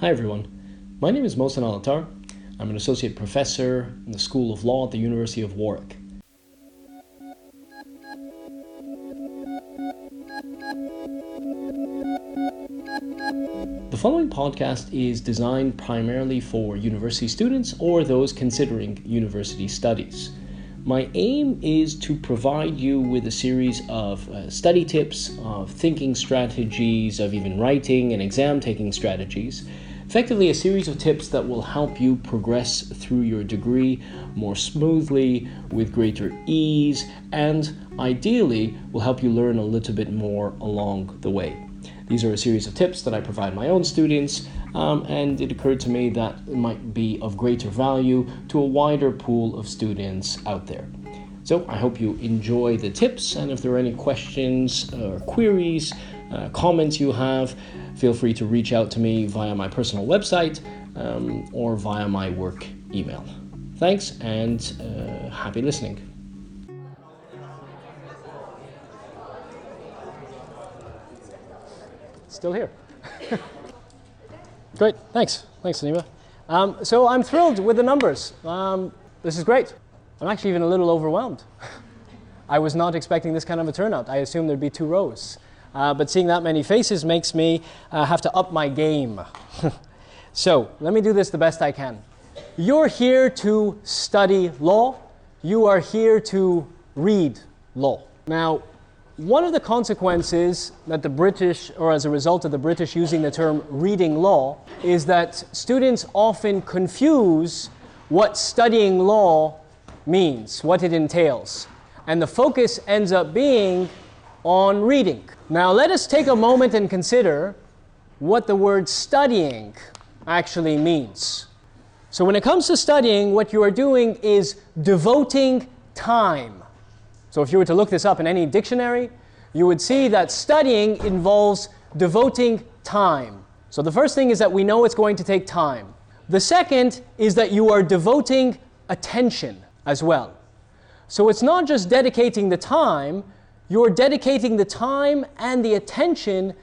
Hi everyone, my name is Mohsen al Attar. I'm an associate professor in the School of Law at the University of Warwick. The following podcast is designed primarily for university students or those considering university studies. My aim is to provide you with a series of uh, study tips, of thinking strategies, of even writing and exam taking strategies Effectively, a series of tips that will help you progress through your degree more smoothly, with greater ease, and ideally will help you learn a little bit more along the way. These are a series of tips that I provide my own students, um, and it occurred to me that it might be of greater value to a wider pool of students out there. So I hope you enjoy the tips, and if there are any questions or queries, uh, comments you have, feel free to reach out to me via my personal website um, or via my work email. Thanks and uh, happy listening. Still here. great, thanks. Thanks, Anima. Um, so I'm thrilled with the numbers. Um, this is great. I'm actually even a little overwhelmed. I was not expecting this kind of a turnout. I assumed there'd be two rows. Uh, but seeing that many faces makes me uh, have to up my game. so let me do this the best I can. You're here to study law. You are here to read law. Now, one of the consequences that the British, or as a result of the British using the term reading law, is that students often confuse what studying law means, what it entails. And the focus ends up being on reading. Now, let us take a moment and consider what the word studying actually means. So, when it comes to studying, what you are doing is devoting time. So, if you were to look this up in any dictionary, you would see that studying involves devoting time. So, the first thing is that we know it's going to take time. The second is that you are devoting attention as well. So, it's not just dedicating the time, you're dedicating the time and the attention,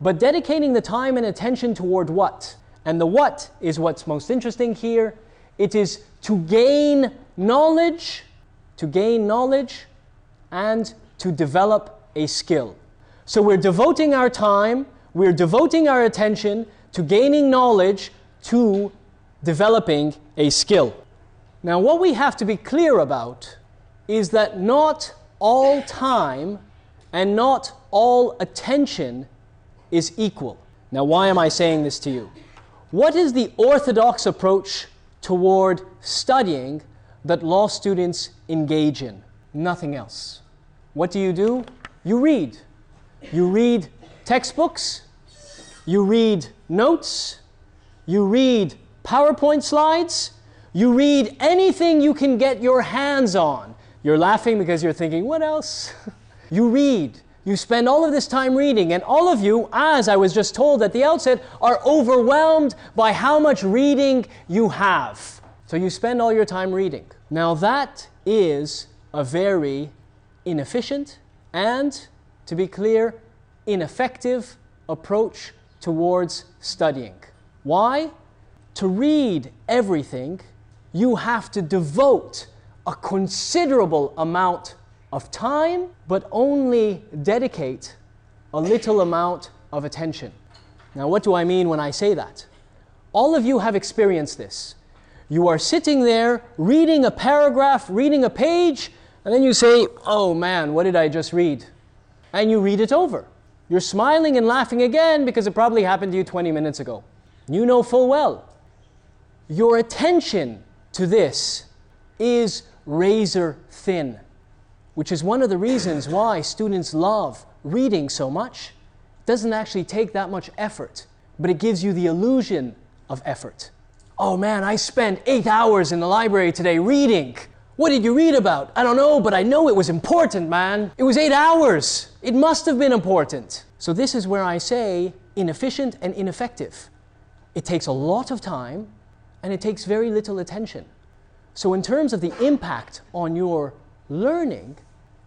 but dedicating the time and attention toward what? And the what is what's most interesting here. It is to gain knowledge, to gain knowledge, and to develop a skill. So we're devoting our time, we're devoting our attention to gaining knowledge, to developing a skill. Now, what we have to be clear about is that not all time and not all attention is equal. Now, why am I saying this to you? What is the orthodox approach toward studying that law students engage in? Nothing else. What do you do? You read. You read textbooks, you read notes, you read PowerPoint slides, you read anything you can get your hands on. You're laughing because you're thinking, what else? you read. You spend all of this time reading, and all of you, as I was just told at the outset, are overwhelmed by how much reading you have. So you spend all your time reading. Now, that is a very inefficient and, to be clear, ineffective approach towards studying. Why? To read everything, you have to devote a considerable amount of time, but only dedicate a little amount of attention. Now, what do I mean when I say that? All of you have experienced this. You are sitting there reading a paragraph, reading a page, and then you say, Oh man, what did I just read? And you read it over. You're smiling and laughing again because it probably happened to you 20 minutes ago. You know full well. Your attention to this is razor thin, which is one of the reasons why students love reading so much. It doesn't actually take that much effort, but it gives you the illusion of effort. Oh man, I spent eight hours in the library today reading. What did you read about? I don't know, but I know it was important, man. It was eight hours. It must have been important. So, this is where I say inefficient and ineffective. It takes a lot of time and it takes very little attention. So, in terms of the impact on your learning,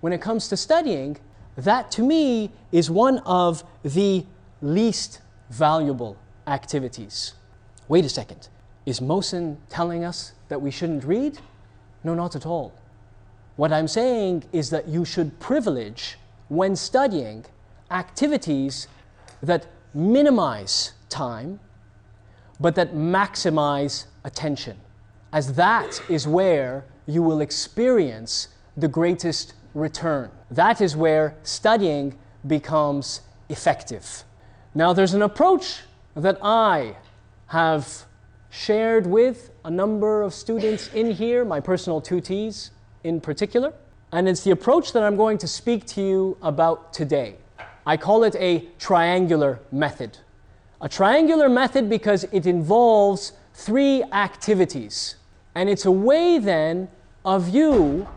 when it comes to studying, that to me is one of the least valuable activities. Wait a second. Is Mohsen telling us that we shouldn't read? No, not at all. What I'm saying is that you should privilege, when studying, activities that minimize time, but that maximize attention, as that is where you will experience the greatest return. That is where studying becomes effective. Now, there's an approach that I have shared with a number of students in here, my personal tutees in particular, and it's the approach that I'm going to speak to you about today. I call it a triangular method. A triangular method because it involves three activities. And it's a way then of you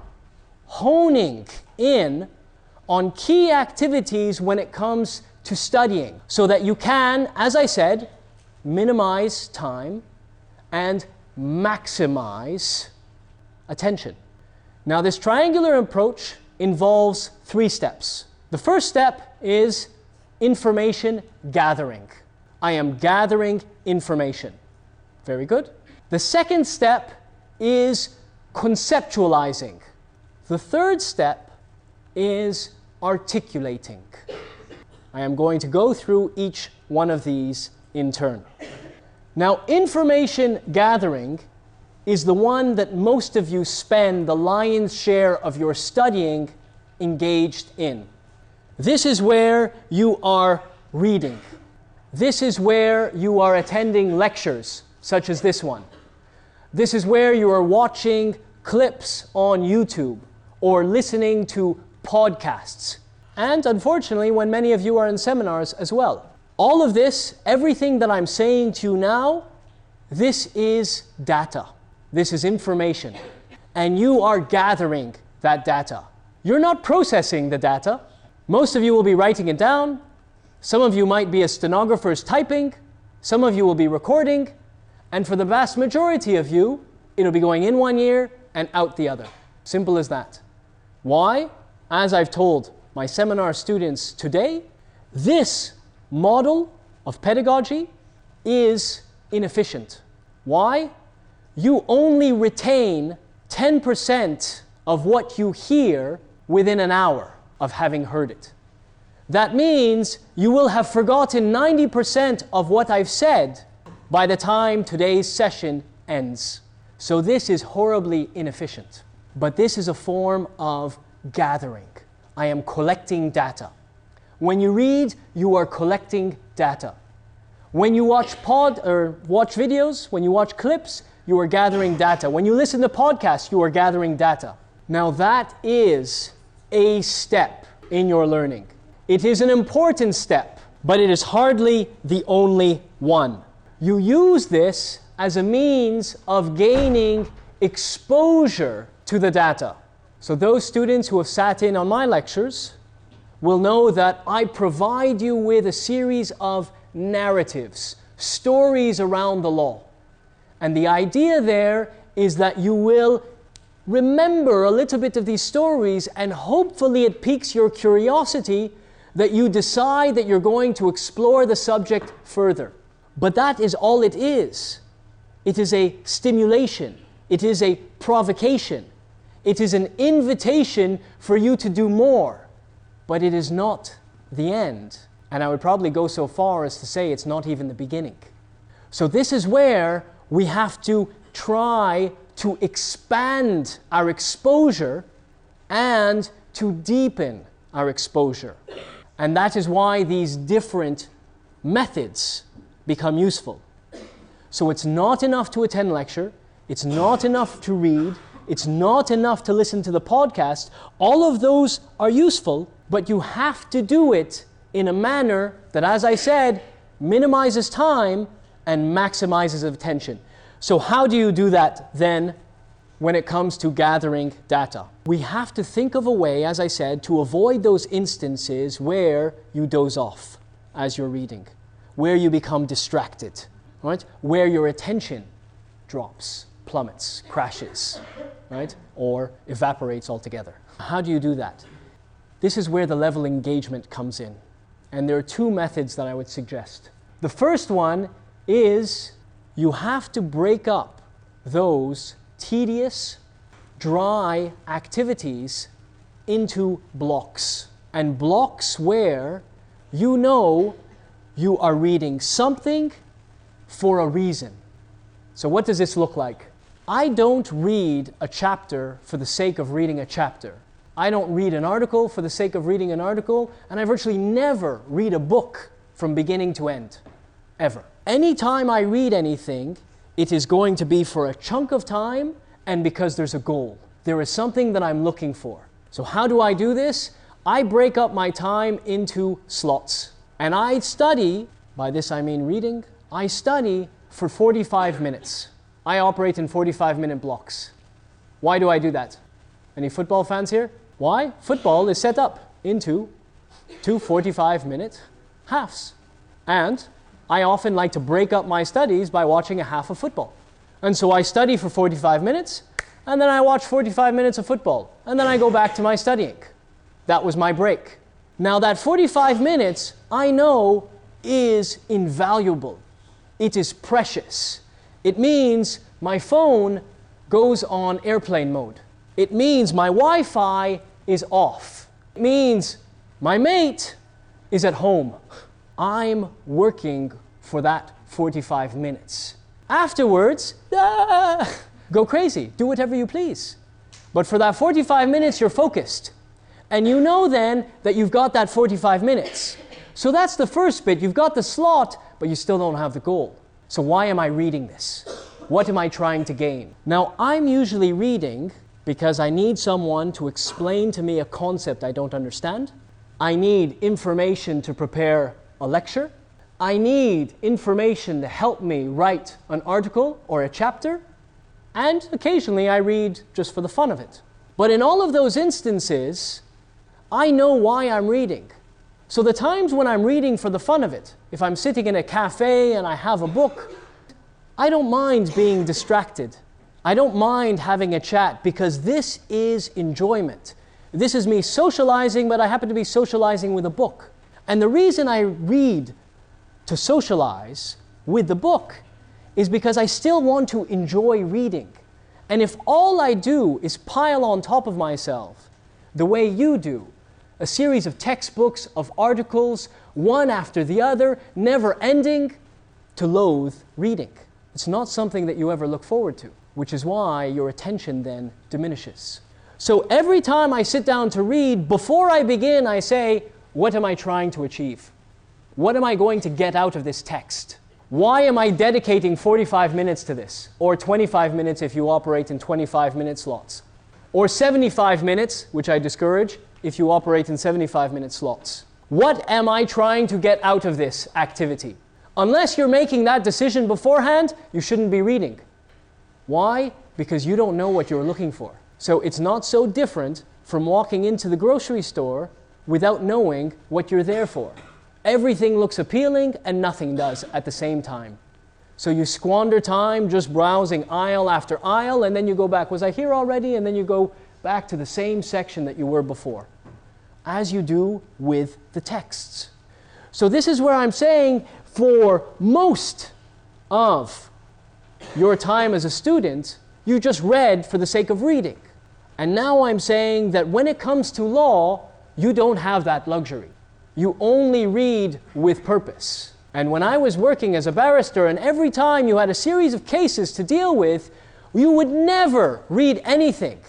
honing in on key activities when it comes to studying so that you can, as I said, minimize time and maximize attention. Now, this triangular approach involves three steps. The first step is information gathering. I am gathering information. Very good. The second step is conceptualizing. The third step is articulating. I am going to go through each one of these in turn. Now, information gathering is the one that most of you spend the lion's share of your studying engaged in. This is where you are reading. This is where you are attending lectures, such as this one. This is where you are watching clips on YouTube or listening to podcasts. And unfortunately, when many of you are in seminars as well. All of this, everything that I'm saying to you now, this is data. This is information. And you are gathering that data. You're not processing the data. Most of you will be writing it down. Some of you might be as stenographers typing. Some of you will be recording. And for the vast majority of you, it'll be going in one ear and out the other. Simple as that. Why? As I've told my seminar students today, this model of pedagogy is inefficient. Why? You only retain 10% of what you hear within an hour of having heard it. That means you will have forgotten 90% of what I've said by the time today's session ends. So this is horribly inefficient. But this is a form of gathering. I am collecting data. When you read, you are collecting data. When you watch pod or watch videos, when you watch clips, you are gathering data. When you listen to podcasts, you are gathering data. Now that is a step in your learning. It is an important step, but it is hardly the only one. You use this as a means of gaining exposure to the data. So, those students who have sat in on my lectures will know that I provide you with a series of narratives, stories around the law. And the idea there is that you will remember a little bit of these stories, and hopefully it piques your curiosity that you decide that you're going to explore the subject further. But that is all it is. It is a stimulation, it is a provocation, it is an invitation for you to do more. But it is not the end. And I would probably go so far as to say it's not even the beginning. So, this is where we have to try to expand our exposure and to deepen our exposure. And that is why these different methods become useful. So it's not enough to attend lecture, it's not enough to read, it's not enough to listen to the podcast. All of those are useful, but you have to do it in a manner that, as I said, minimizes time and maximizes attention. So, how do you do that then when it comes to gathering data? We have to think of a way, as I said, to avoid those instances where you doze off as you're reading, where you become distracted, right? Where your attention drops, plummets, crashes, right? Or evaporates altogether. How do you do that? This is where the level engagement comes in. And there are two methods that I would suggest. The first one is you have to break up those tedious, dry activities into blocks. And blocks where you know you are reading something for a reason. So, what does this look like? I don't read a chapter for the sake of reading a chapter. I don't read an article for the sake of reading an article, and I virtually never read a book from beginning to end, ever. Anytime I read anything, it is going to be for a chunk of time and because there's a goal. There is something that I'm looking for. So, how do I do this? I break up my time into slots. And I study, by this I mean reading, I study for 45 minutes. I operate in 45 minute blocks. Why do I do that? Any football fans here? Why? Football is set up into two 45 minute halves. And I often like to break up my studies by watching a half of football. And so I study for 45 minutes, and then I watch 45 minutes of football, and then I go back to my studying. That was my break. Now, that 45 minutes, I know, is invaluable. It is precious. It means my phone goes on airplane mode. It means my Wi Fi is off. It means my mate is at home. I'm working for that 45 minutes. Afterwards, ah, go crazy, do whatever you please. But for that 45 minutes, you're focused. And you know then that you've got that 45 minutes. So that's the first bit. You've got the slot, but you still don't have the goal. So why am I reading this? What am I trying to gain? Now, I'm usually reading because I need someone to explain to me a concept I don't understand. I need information to prepare a lecture. I need information to help me write an article or a chapter. And occasionally I read just for the fun of it. But in all of those instances, I know why I'm reading. So the times when I'm reading for the fun of it, if I'm sitting in a cafe and I have a book, I don't mind being distracted. I don't mind having a chat because this is enjoyment. This is me socializing, but I happen to be socializing with a book. And the reason I read to socialize with the book is because I still want to enjoy reading. And if all I do is pile on top of myself the way you do, a series of textbooks, of articles, one after the other, never ending, to loathe reading. It's not something that you ever look forward to, which is why your attention then diminishes. So every time I sit down to read, before I begin, I say, What am I trying to achieve? What am I going to get out of this text? Why am I dedicating 45 minutes to this? Or 25 minutes if you operate in 25 minute slots? Or 75 minutes, which I discourage, if you operate in 75 minute slots. What am I trying to get out of this activity? Unless you're making that decision beforehand, you shouldn't be reading. Why? Because you don't know what you're looking for. So it's not so different from walking into the grocery store without knowing what you're there for. Everything looks appealing and nothing does at the same time. So you squander time just browsing aisle after aisle, and then you go back. Was I here already? And then you go back to the same section that you were before, as you do with the texts. So, this is where I'm saying for most of your time as a student, you just read for the sake of reading. And now I'm saying that when it comes to law, you don't have that luxury. You only read with purpose. And when I was working as a barrister, and every time you had a series of cases to deal with, you would never read anything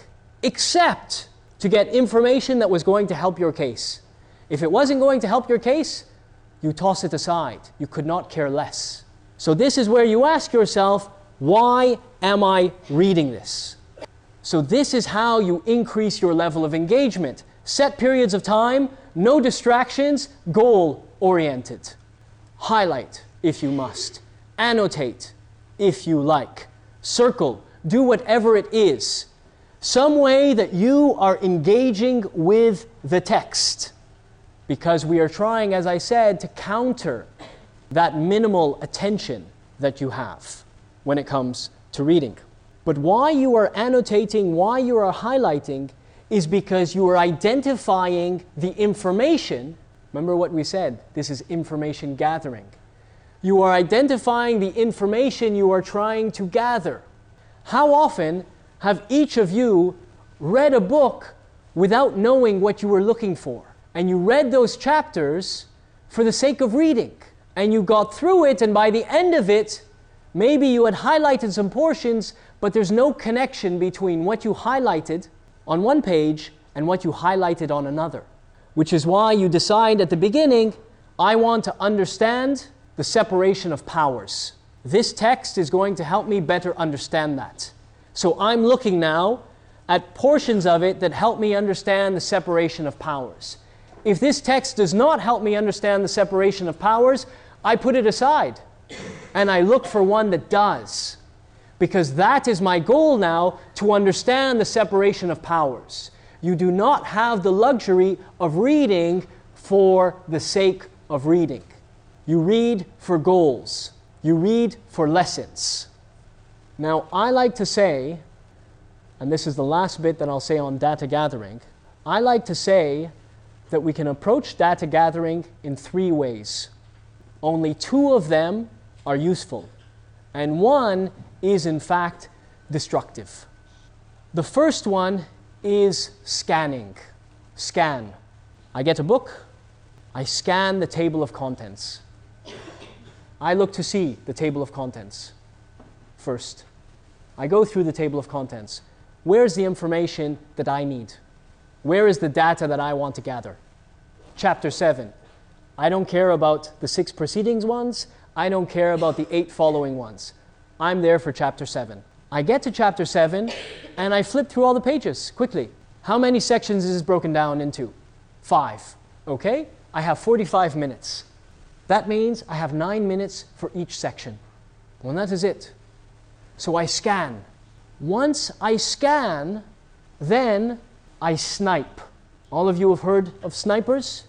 except to get information that was going to help your case. If it wasn't going to help your case, you toss it aside. You could not care less. So, this is where you ask yourself, why am I reading this? So, this is how you increase your level of engagement. Set periods of time, no distractions, goal oriented. Highlight if you must, annotate if you like, circle, do whatever it is some way that you are engaging with the text. Because we are trying, as I said, to counter that minimal attention that you have when it comes to reading. But why you are annotating, why you are highlighting, is because you are identifying the information. Remember what we said this is information gathering. You are identifying the information you are trying to gather. How often have each of you read a book without knowing what you were looking for? And you read those chapters for the sake of reading. And you got through it, and by the end of it, maybe you had highlighted some portions, but there's no connection between what you highlighted on one page and what you highlighted on another. Which is why you decide at the beginning, I want to understand the separation of powers. This text is going to help me better understand that. So I'm looking now at portions of it that help me understand the separation of powers. If this text does not help me understand the separation of powers, I put it aside and I look for one that does. Because that is my goal now to understand the separation of powers. You do not have the luxury of reading for the sake of reading. You read for goals, you read for lessons. Now, I like to say, and this is the last bit that I'll say on data gathering, I like to say that we can approach data gathering in three ways. Only two of them are useful, and one is in fact destructive. The first one is scanning. Scan. I get a book, I scan the table of contents. I look to see the table of contents first. I go through the table of contents. Where's the information that I need? Where is the data that I want to gather? Chapter 7. I don't care about the six preceding ones. I don't care about the eight following ones. I'm there for chapter 7. I get to chapter 7 and I flip through all the pages quickly. How many sections is this broken down into? Five. Okay? I have 45 minutes. That means I have nine minutes for each section. Well, that is it. So I scan. Once I scan, then I snipe. All of you have heard of snipers?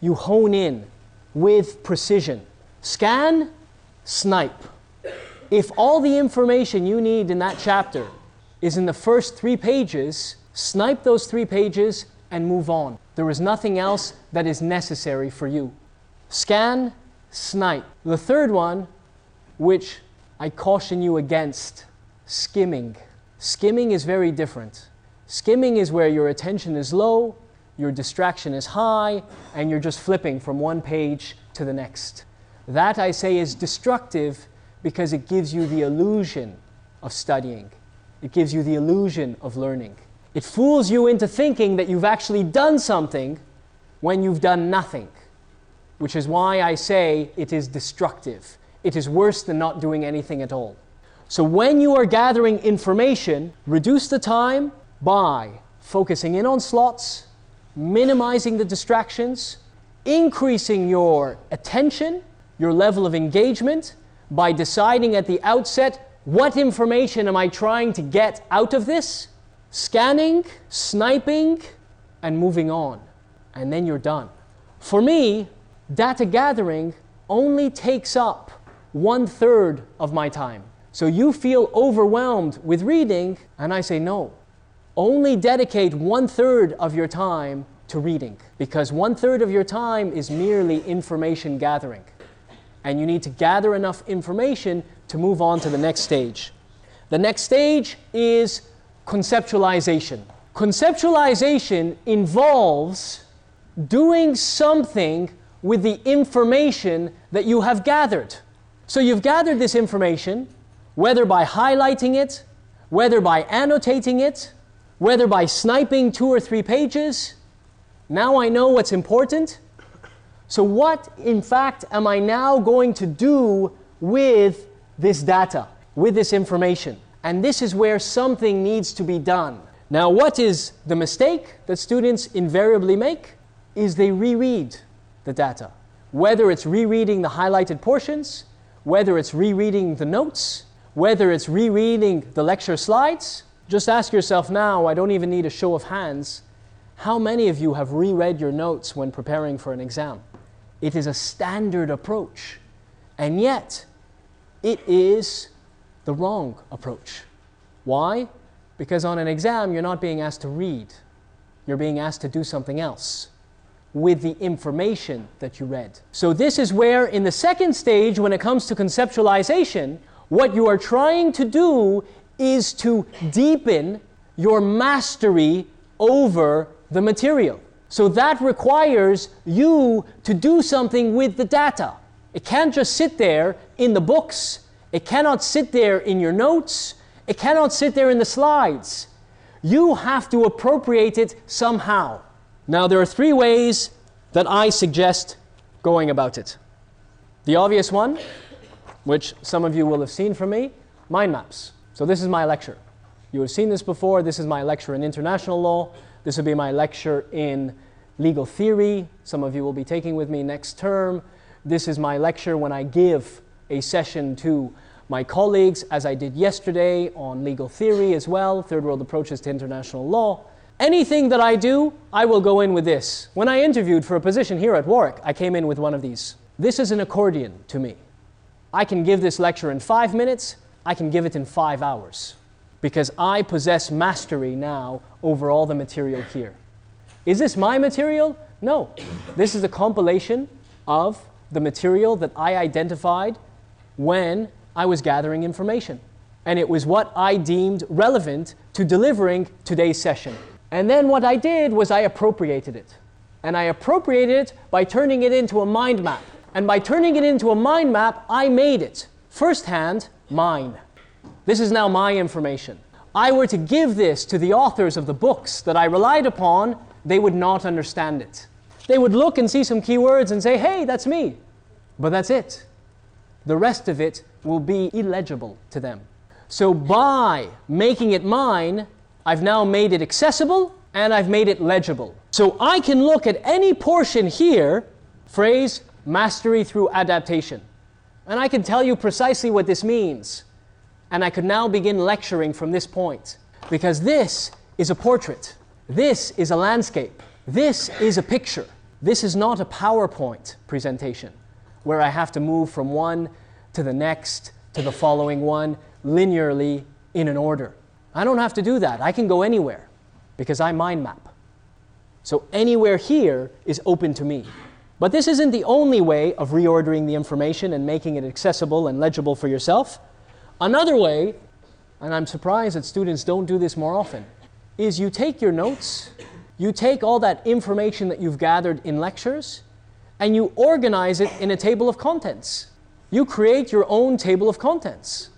You hone in with precision. Scan, snipe. If all the information you need in that chapter is in the first three pages, snipe those three pages and move on. There is nothing else that is necessary for you. Scan, snipe. The third one, which I caution you against, skimming. Skimming is very different. Skimming is where your attention is low, your distraction is high, and you're just flipping from one page to the next. That, I say, is destructive because it gives you the illusion of studying. It gives you the illusion of learning. It fools you into thinking that you've actually done something when you've done nothing, which is why I say it is destructive. It is worse than not doing anything at all. So when you are gathering information, reduce the time by focusing in on slots, minimizing the distractions, increasing your attention, your level of engagement by deciding at the outset what information am I trying to get out of this scanning, sniping, and moving on. And then you're done. For me, data gathering only takes up one third of my time. So you feel overwhelmed with reading, and I say no. Only dedicate one third of your time to reading, because one third of your time is merely information gathering. And you need to gather enough information to move on to the next stage. The next stage is conceptualization. Conceptualization involves doing something with the information that you have gathered. So you've gathered this information, whether by highlighting it, whether by annotating it, whether by sniping two or three pages. Now I know what's important. So, what in fact am I now going to do with this data, with this information? And this is where something needs to be done. Now, what is the mistake that students invariably make? Is they reread the data. Whether it's rereading the highlighted portions, whether it's rereading the notes, whether it's rereading the lecture slides, just ask yourself now, I don't even need a show of hands, how many of you have reread your notes when preparing for an exam? It is a standard approach. And yet, it is the wrong approach. Why? Because on an exam, you're not being asked to read, you're being asked to do something else. With the information that you read. So, this is where, in the second stage, when it comes to conceptualization, what you are trying to do is to deepen your mastery over the material. So, that requires you to do something with the data. It can't just sit there in the books, it cannot sit there in your notes, it cannot sit there in the slides. You have to appropriate it somehow. Now, there are three ways that I suggest going about it. The obvious one, which some of you will have seen from me, mind maps. So, this is my lecture. You have seen this before. This is my lecture in international law. This will be my lecture in legal theory. Some of you will be taking with me next term. This is my lecture when I give a session to my colleagues, as I did yesterday on legal theory as well, third world approaches to international law. Anything that I do, I will go in with this. When I interviewed for a position here at Warwick, I came in with one of these. This is an accordion to me. I can give this lecture in five minutes, I can give it in five hours because I possess mastery now over all the material here. Is this my material? No. This is a compilation of the material that I identified when I was gathering information. And it was what I deemed relevant to delivering today's session. And then what I did was I appropriated it. And I appropriated it by turning it into a mind map. And by turning it into a mind map, I made it firsthand mine. This is now my information. I were to give this to the authors of the books that I relied upon, they would not understand it. They would look and see some keywords and say, hey, that's me. But that's it. The rest of it will be illegible to them. So by making it mine, I've now made it accessible and I've made it legible. So I can look at any portion here, phrase mastery through adaptation, and I can tell you precisely what this means. And I could now begin lecturing from this point because this is a portrait, this is a landscape, this is a picture. This is not a PowerPoint presentation where I have to move from one to the next to the following one linearly in an order. I don't have to do that. I can go anywhere because I mind map. So anywhere here is open to me. But this isn't the only way of reordering the information and making it accessible and legible for yourself. Another way, and I'm surprised that students don't do this more often, is you take your notes, you take all that information that you've gathered in lectures, and you organize it in a table of contents. You create your own table of contents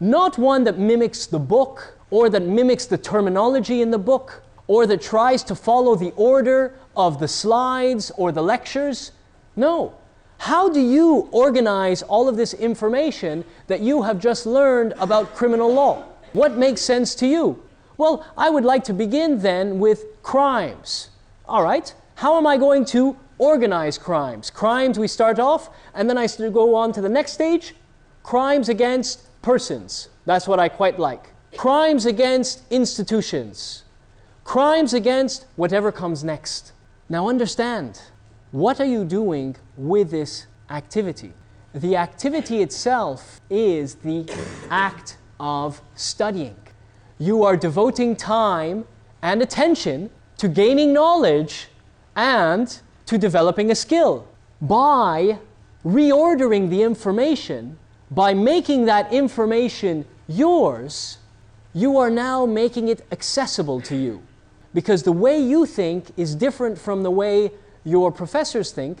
not one that mimics the book or that mimics the terminology in the book or that tries to follow the order of the slides or the lectures. No. How do you organize all of this information that you have just learned about criminal law? What makes sense to you? Well, I would like to begin then with crimes. All right, how am I going to organize crimes? Crimes, we start off, and then I go on to the next stage crimes against persons. That's what I quite like. Crimes against institutions. Crimes against whatever comes next. Now understand, what are you doing with this activity? The activity itself is the act of studying. You are devoting time and attention to gaining knowledge and to developing a skill. By reordering the information, by making that information yours, you are now making it accessible to you. Because the way you think is different from the way your professors think,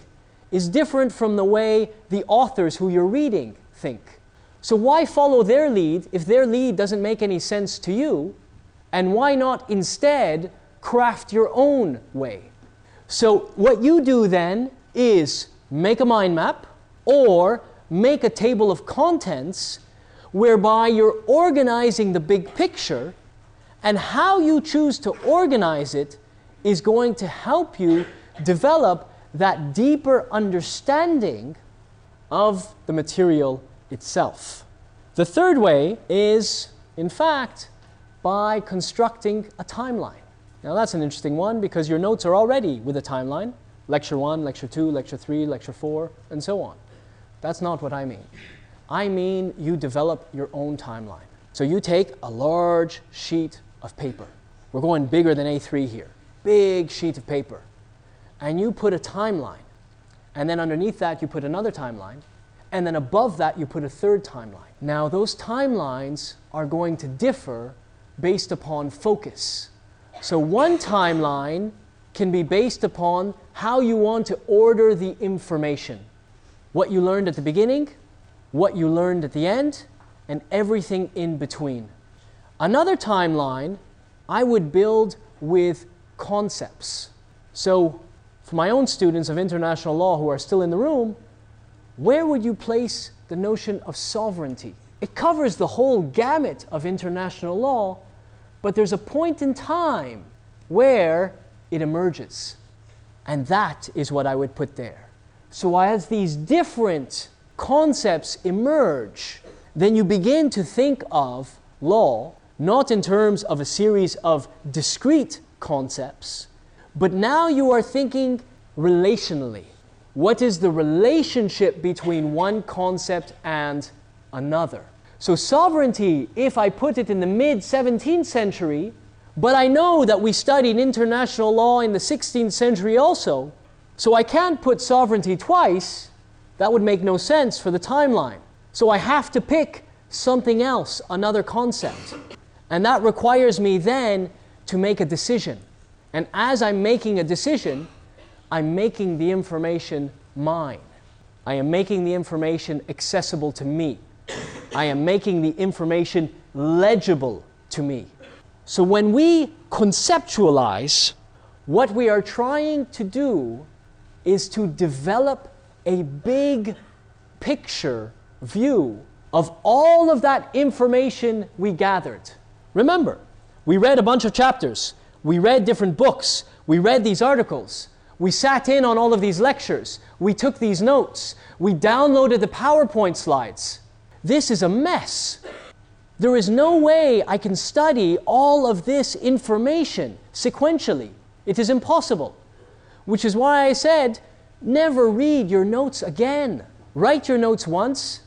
is different from the way the authors who you're reading think. So, why follow their lead if their lead doesn't make any sense to you? And why not instead craft your own way? So, what you do then is make a mind map or make a table of contents whereby you're organizing the big picture, and how you choose to organize it is going to help you develop that deeper understanding of the material itself. The third way is, in fact, by constructing a timeline. Now, that's an interesting one because your notes are already with a timeline lecture 1, lecture 2, lecture 3, lecture 4, and so on. That's not what I mean. I mean you develop your own timeline. So you take a large sheet of paper. We're going bigger than A3 here. Big sheet of paper. and you put a timeline. And then underneath that, you put another timeline. And then above that, you put a third timeline. Now, those timelines are going to differ based upon focus. So, one timeline can be based upon how you want to order the information what you learned at the beginning, what you learned at the end, and everything in between. Another timeline I would build with concepts. So, for my own students of international law who are still in the room, where would you place the notion of sovereignty? It covers the whole gamut of international law, but there's a point in time where it emerges. And that is what I would put there. So, as these different concepts emerge, then you begin to think of law not in terms of a series of discrete concepts, but now you are thinking relationally. What is the relationship between one concept and another? So, sovereignty, if I put it in the mid 17th century, but I know that we studied international law in the 16th century also, so I can't put sovereignty twice. That would make no sense for the timeline. So I have to pick something else, another concept. And that requires me then to make a decision. And as I'm making a decision, I'm making the information mine. I am making the information accessible to me. I am making the information legible to me. So when we conceptualize, what we are trying to do is to develop a big picture view of all of that information we gathered. Remember, we read a bunch of chapters, we read different books, we read these articles, we sat in on all of these lectures, we took these notes, we downloaded the PowerPoint slides. This is a mess. There is no way I can study all of this information sequentially. It is impossible. Which is why I said, never read your notes again. Write your notes once,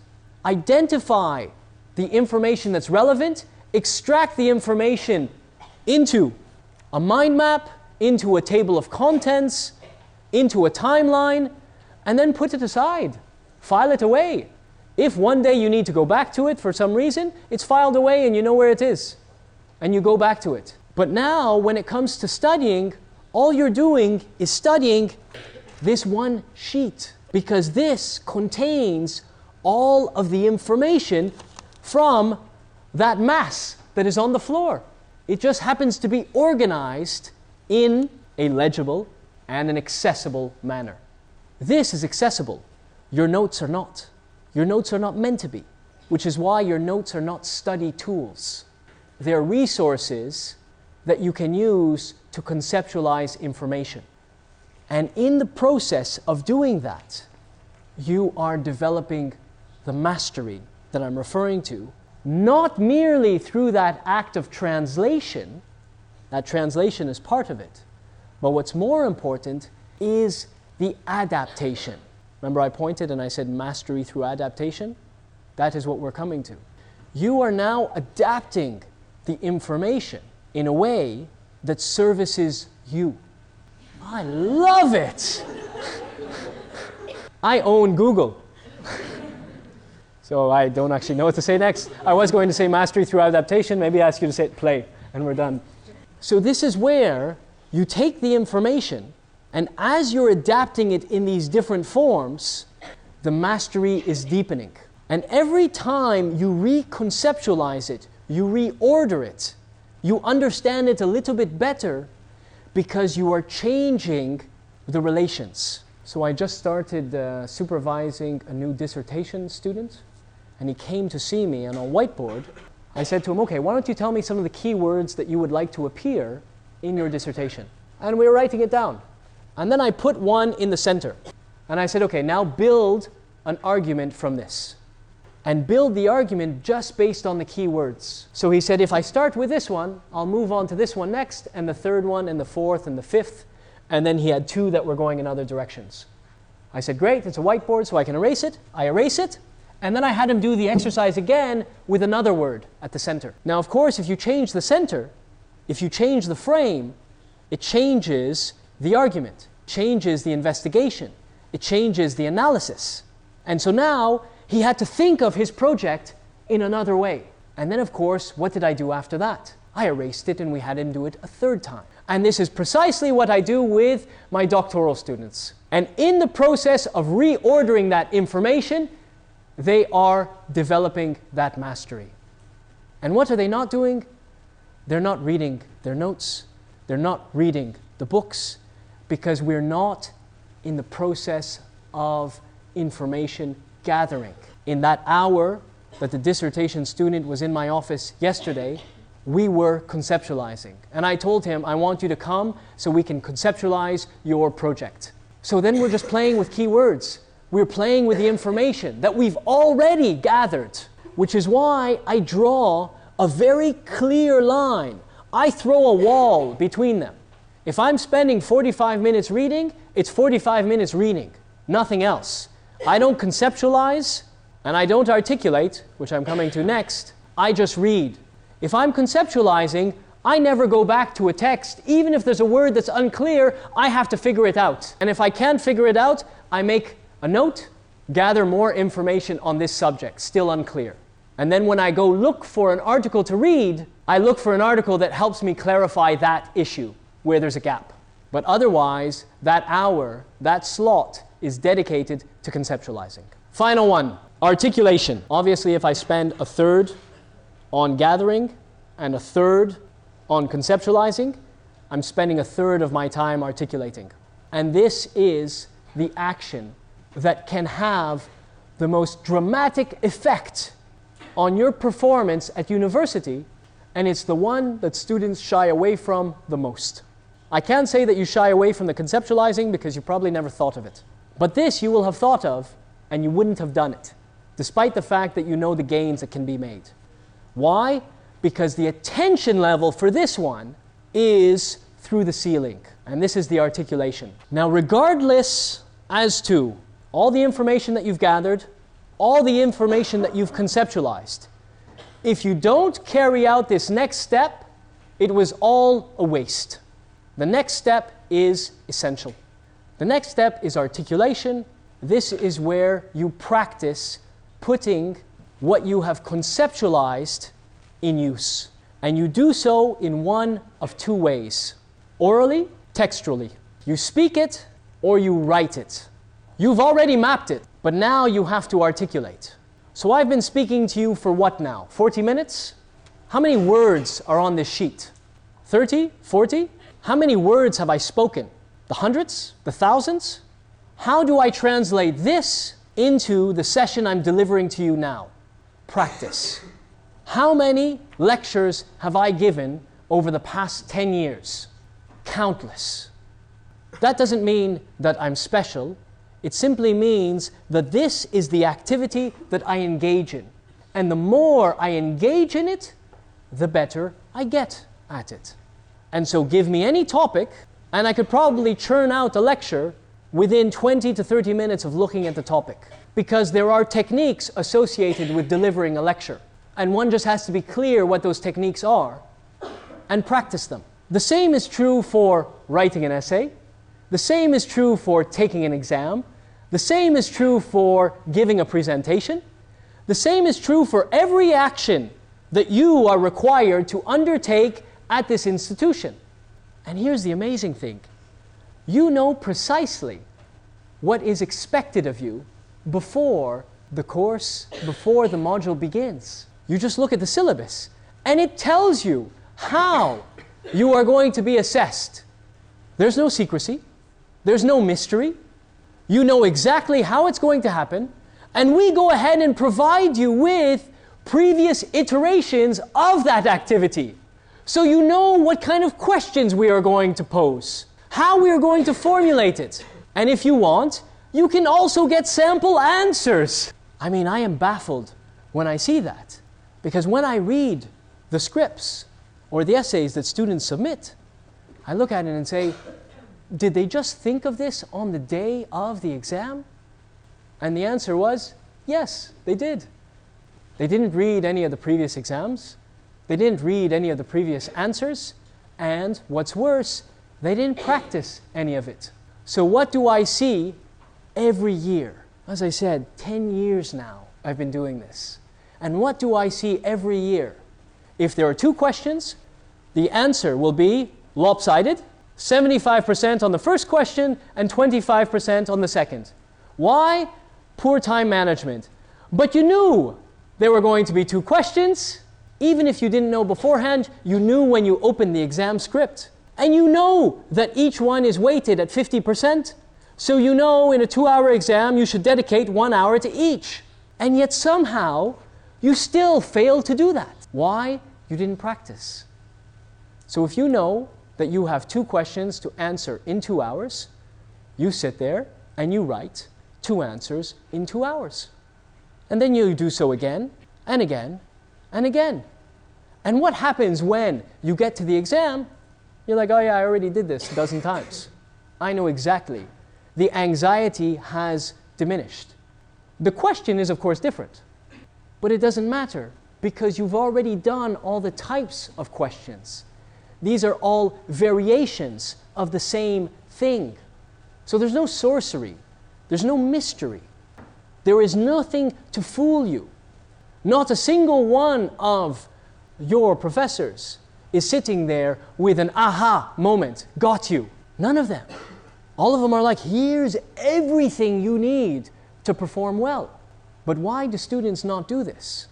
identify the information that's relevant, extract the information into a mind map, into a table of contents, into a timeline, and then put it aside. File it away. If one day you need to go back to it for some reason, it's filed away and you know where it is. And you go back to it. But now, when it comes to studying, all you're doing is studying this one sheet because this contains all of the information from that mass that is on the floor. It just happens to be organized in a legible and an accessible manner. This is accessible. Your notes are not. Your notes are not meant to be, which is why your notes are not study tools. They're resources that you can use to conceptualize information. And in the process of doing that, you are developing the mastery that I'm referring to, not merely through that act of translation, that translation is part of it, but what's more important is the adaptation. Remember, I pointed and I said mastery through adaptation? That is what we're coming to. You are now adapting the information in a way that services you. I love it. I own Google. so I don't actually know what to say next. I was going to say mastery through adaptation, maybe I ask you to say play, and we're done. So this is where you take the information, and as you're adapting it in these different forms, the mastery is deepening. And every time you reconceptualize it, you reorder it, you understand it a little bit better because you are changing the relations. So I just started uh, supervising a new dissertation student, and he came to see me and on a whiteboard. I said to him, Okay, why don't you tell me some of the key words that you would like to appear in your dissertation? And we were writing it down. And then I put one in the center. And I said, Okay, now build an argument from this and build the argument just based on the key words. So he said, if I start with this one, I'll move on to this one next, and the third one, and the fourth, and the fifth. And then he had two that were going in other directions. I said, great, it's a whiteboard, so I can erase it. I erase it, and then I had him do the exercise again with another word at the center. Now, of course, if you change the center, if you change the frame, it changes the argument. changes the investigation, it changes the analysis. And so now he had to think of his project in another way. And then, of course, what did I do after that? I erased it and we had him do it a third time. And this is precisely what I do with my doctoral students. And in the process of reordering that information, they are developing that mastery. And what are they not doing? They're not reading their notes, they're not reading the books, because we're not in the process of information gathering. In that hour that the dissertation student was in my office yesterday, we were conceptualizing. And I told him, I want you to come so we can conceptualize your project. So then we're just playing with keywords. We're playing with the information that we've already gathered, which is why I draw a very clear line. I throw a wall between them. If I'm spending 45 minutes reading, it's 45 minutes reading, nothing else. I don't conceptualize and I don't articulate, which I'm coming to next. I just read. If I'm conceptualizing, I never go back to a text. Even if there's a word that's unclear, I have to figure it out. And if I can't figure it out, I make a note, gather more information on this subject, still unclear. And then when I go look for an article to read, I look for an article that helps me clarify that issue where there's a gap. But otherwise, that hour, that slot, is dedicated to conceptualizing. Final one articulation. Obviously, if I spend a third on gathering and a third on conceptualizing, I'm spending a third of my time articulating. And this is the action that can have the most dramatic effect on your performance at university, and it's the one that students shy away from the most. I can't say that you shy away from the conceptualizing because you probably never thought of it. But this you will have thought of, and you wouldn't have done it, despite the fact that you know the gains that can be made. Why? Because the attention level for this one is through the ceiling, and this is the articulation. Now, regardless as to all the information that you've gathered, all the information that you've conceptualized, if you don't carry out this next step, it was all a waste. The next step is essential. The next step is articulation. This is where you practice putting what you have conceptualized in use. And you do so in one of two ways orally, textually. You speak it or you write it. You've already mapped it, but now you have to articulate. So I've been speaking to you for what now? 40 minutes? How many words are on this sheet? 30? 40? How many words have I spoken? The hundreds? The thousands? How do I translate this into the session I'm delivering to you now? Practice. How many lectures have I given over the past 10 years? Countless. That doesn't mean that I'm special. It simply means that this is the activity that I engage in. And the more I engage in it, the better I get at it. And so give me any topic, and I could probably churn out a lecture within 20 to 30 minutes of looking at the topic. Because there are techniques associated with delivering a lecture. And one just has to be clear what those techniques are and practice them. The same is true for writing an essay. The same is true for taking an exam. The same is true for giving a presentation. The same is true for every action that you are required to undertake at this institution. And here's the amazing thing you know precisely what is expected of you before the course, before the module begins. You just look at the syllabus and it tells you how you are going to be assessed. There's no secrecy, there's no mystery. You know exactly how it's going to happen, and we go ahead and provide you with previous iterations of that activity. So you know what kind of questions we are going to pose, how we are going to formulate it. And if you want, you can also get sample answers. I mean, I am baffled when I see that. Because when I read the scripts or the essays that students submit, I look at it and say, did they just think of this on the day of the exam? And the answer was, yes, they did. They didn't read any of the previous exams. They didn't read any of the previous answers. And what's worse, they didn't practice any of it. So, what do I see every year? As I said, 10 years now I've been doing this. And what do I see every year? If there are two questions, the answer will be lopsided 75% on the first question and 25% on the second. Why? Poor time management. But you knew there were going to be two questions. Even if you didn't know beforehand, you knew when you opened the exam script. And you know that each one is weighted at 50%. So you know in a two hour exam you should dedicate one hour to each. And yet somehow you still fail to do that. Why? You didn't practice. So if you know that you have two questions to answer in two hours, you sit there and you write two answers in two hours. And then you do so again and again and again. And what happens when you get to the exam? You're like, oh yeah, I already did this a dozen times. I know exactly. The anxiety has diminished. The question is, of course, different. But it doesn't matter because you've already done all the types of questions. These are all variations of the same thing. So there's no sorcery, there's no mystery. There is nothing to fool you. Not a single one of your professors is sitting there with an aha moment, got you. None of them. All of them are like, here's everything you need to perform well. But why do students not do this?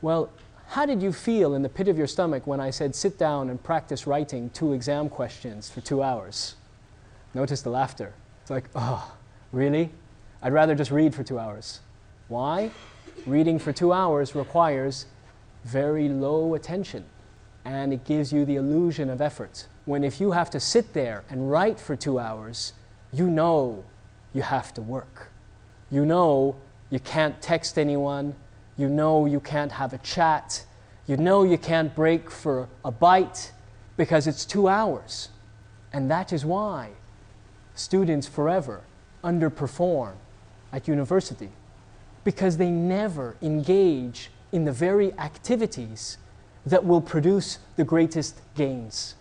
Well, how did you feel in the pit of your stomach when I said sit down and practice writing two exam questions for two hours? Notice the laughter. It's like, oh, really? I'd rather just read for two hours. Why? Reading for two hours requires very low attention and it gives you the illusion of effort. When if you have to sit there and write for two hours, you know you have to work. You know you can't text anyone. You know you can't have a chat. You know you can't break for a bite because it's two hours. And that is why students forever underperform at university because they never engage in the very activities that will produce the greatest gains.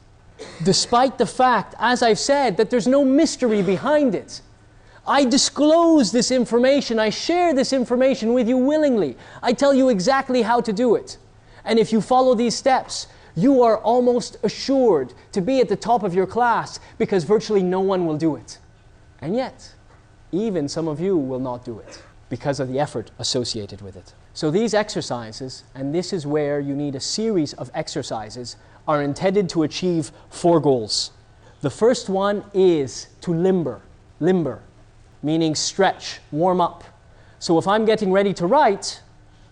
Despite the fact, as I've said, that there's no mystery behind it. I disclose this information, I share this information with you willingly. I tell you exactly how to do it. And if you follow these steps, you are almost assured to be at the top of your class because virtually no one will do it. And yet, even some of you will not do it because of the effort associated with it. So these exercises, and this is where you need a series of exercises, are intended to achieve four goals. The first one is to limber, limber, meaning stretch, warm up. So if I'm getting ready to write,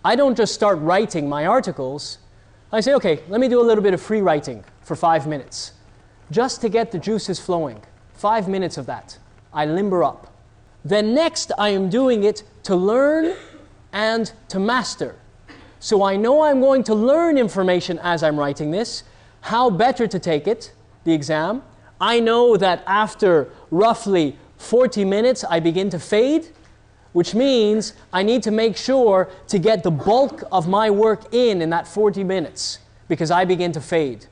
I don't just start writing my articles. I say, okay, let me do a little bit of free writing for five minutes, just to get the juices flowing. Five minutes of that. I limber up. Then next, I am doing it to learn and to master. So I know I'm going to learn information as I'm writing this, how better to take it, the exam. I know that after roughly 40 minutes, I begin to fade, which means I need to make sure to get the bulk of my work in in that 40 minutes because I begin to fade.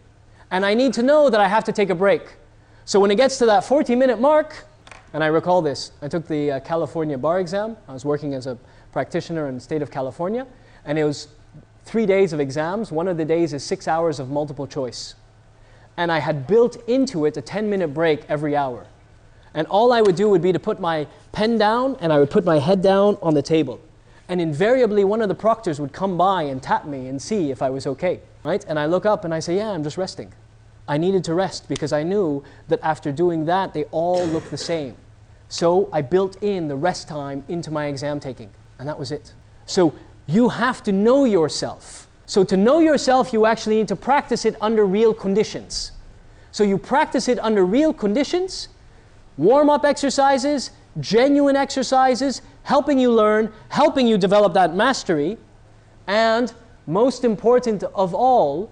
And I need to know that I have to take a break. So when it gets to that 40 minute mark, and I recall this, I took the uh, California bar exam. I was working as a practitioner in the state of California, and it was three days of exams. One of the days is six hours of multiple choice. And I had built into it a 10 minute break every hour. And all I would do would be to put my pen down and I would put my head down on the table. And invariably, one of the proctors would come by and tap me and see if I was okay, right? And I look up and I say, Yeah, I'm just resting. I needed to rest because I knew that after doing that, they all looked the same. So I built in the rest time into my exam taking. And that was it. So you have to know yourself. So to know yourself, you actually need to practice it under real conditions. So you practice it under real conditions, warm up exercises, genuine exercises, helping you learn, helping you develop that mastery, and most important of all,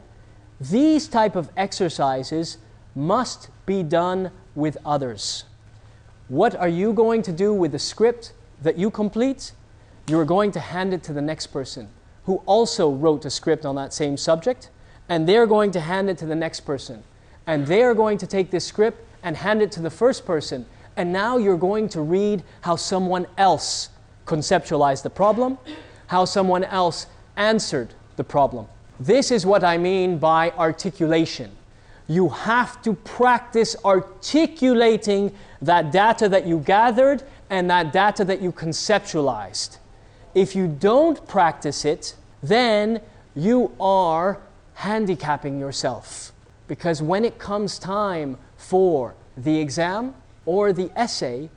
these type of exercises must be done with others. What are you going to do with the script that you complete? You are going to hand it to the next person who also wrote a script on that same subject, and they're going to hand it to the next person. And they are going to take this script and hand it to the first person, and now you're going to read how someone else conceptualized the problem, how someone else answered the problem. This is what I mean by articulation. You have to practice articulating that data that you gathered and that data that you conceptualized. If you don't practice it, then you are handicapping yourself. Because when it comes time for the exam or the essay,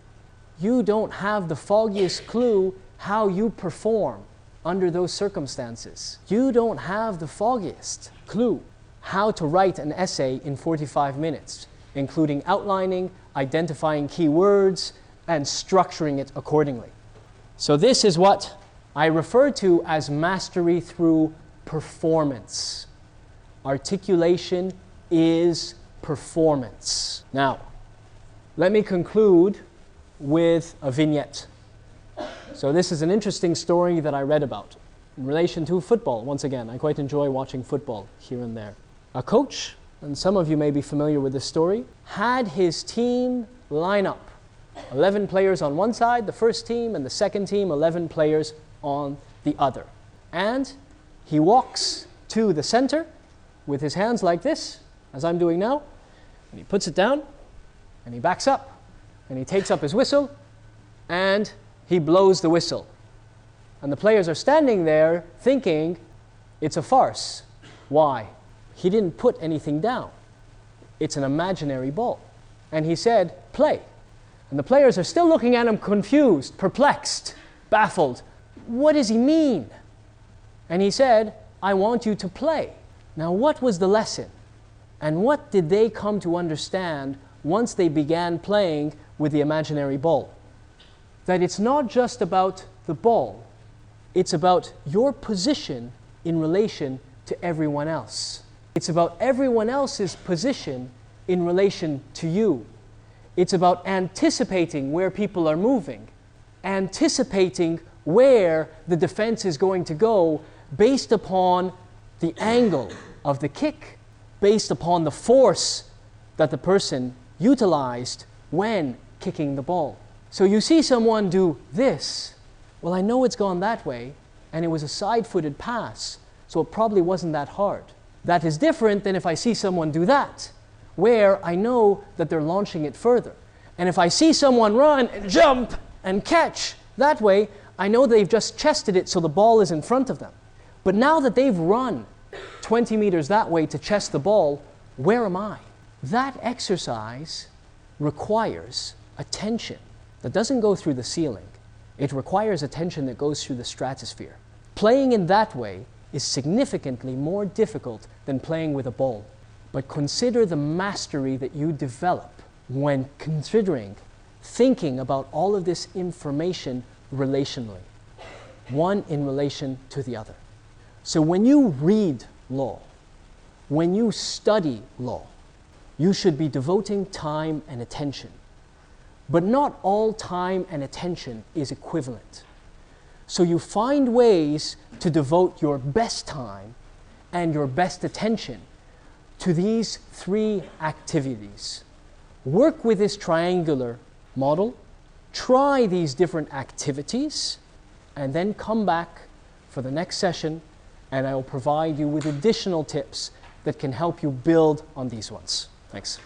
you don't have the foggiest clue how you perform under those circumstances. You don't have the foggiest clue how to write an essay in 45 minutes, including outlining, identifying key words, and structuring it accordingly. So, this is what I refer to as mastery through performance. Articulation is performance. Now, let me conclude with a vignette. So, this is an interesting story that I read about in relation to football. Once again, I quite enjoy watching football here and there. A coach, and some of you may be familiar with this story, had his team line up 11 players on one side, the first team, and the second team, 11 players on the other. And he walks to the center with his hands like this, as I'm doing now, and he puts it down, and he backs up, and he takes up his whistle, and he blows the whistle. And the players are standing there thinking it's a farce. Why? He didn't put anything down. It's an imaginary ball. And he said, play. And the players are still looking at him confused, perplexed, baffled. What does he mean? And he said, I want you to play. Now, what was the lesson? And what did they come to understand once they began playing with the imaginary ball? That it's not just about the ball, it's about your position in relation to everyone else. It's about everyone else's position in relation to you. It's about anticipating where people are moving, anticipating where the defense is going to go based upon the angle of the kick, based upon the force that the person utilized when kicking the ball. So you see someone do this. Well, I know it's gone that way, and it was a side footed pass, so it probably wasn't that hard. That is different than if I see someone do that, where I know that they're launching it further. And if I see someone run and jump and catch that way, I know they've just chested it so the ball is in front of them. But now that they've run 20 meters that way to chest the ball, where am I? That exercise requires attention that doesn't go through the ceiling. It requires attention that goes through the stratosphere. Playing in that way is significantly more difficult than playing with a ball. But consider the mastery that you develop when considering, thinking about all of this information relationally, one in relation to the other. So when you read law, when you study law, you should be devoting time and attention. But not all time and attention is equivalent. So you find ways to devote your best time and your best attention to these three activities. Work with this triangular model, try these different activities, and then come back for the next session and I will provide you with additional tips that can help you build on these ones. Thanks.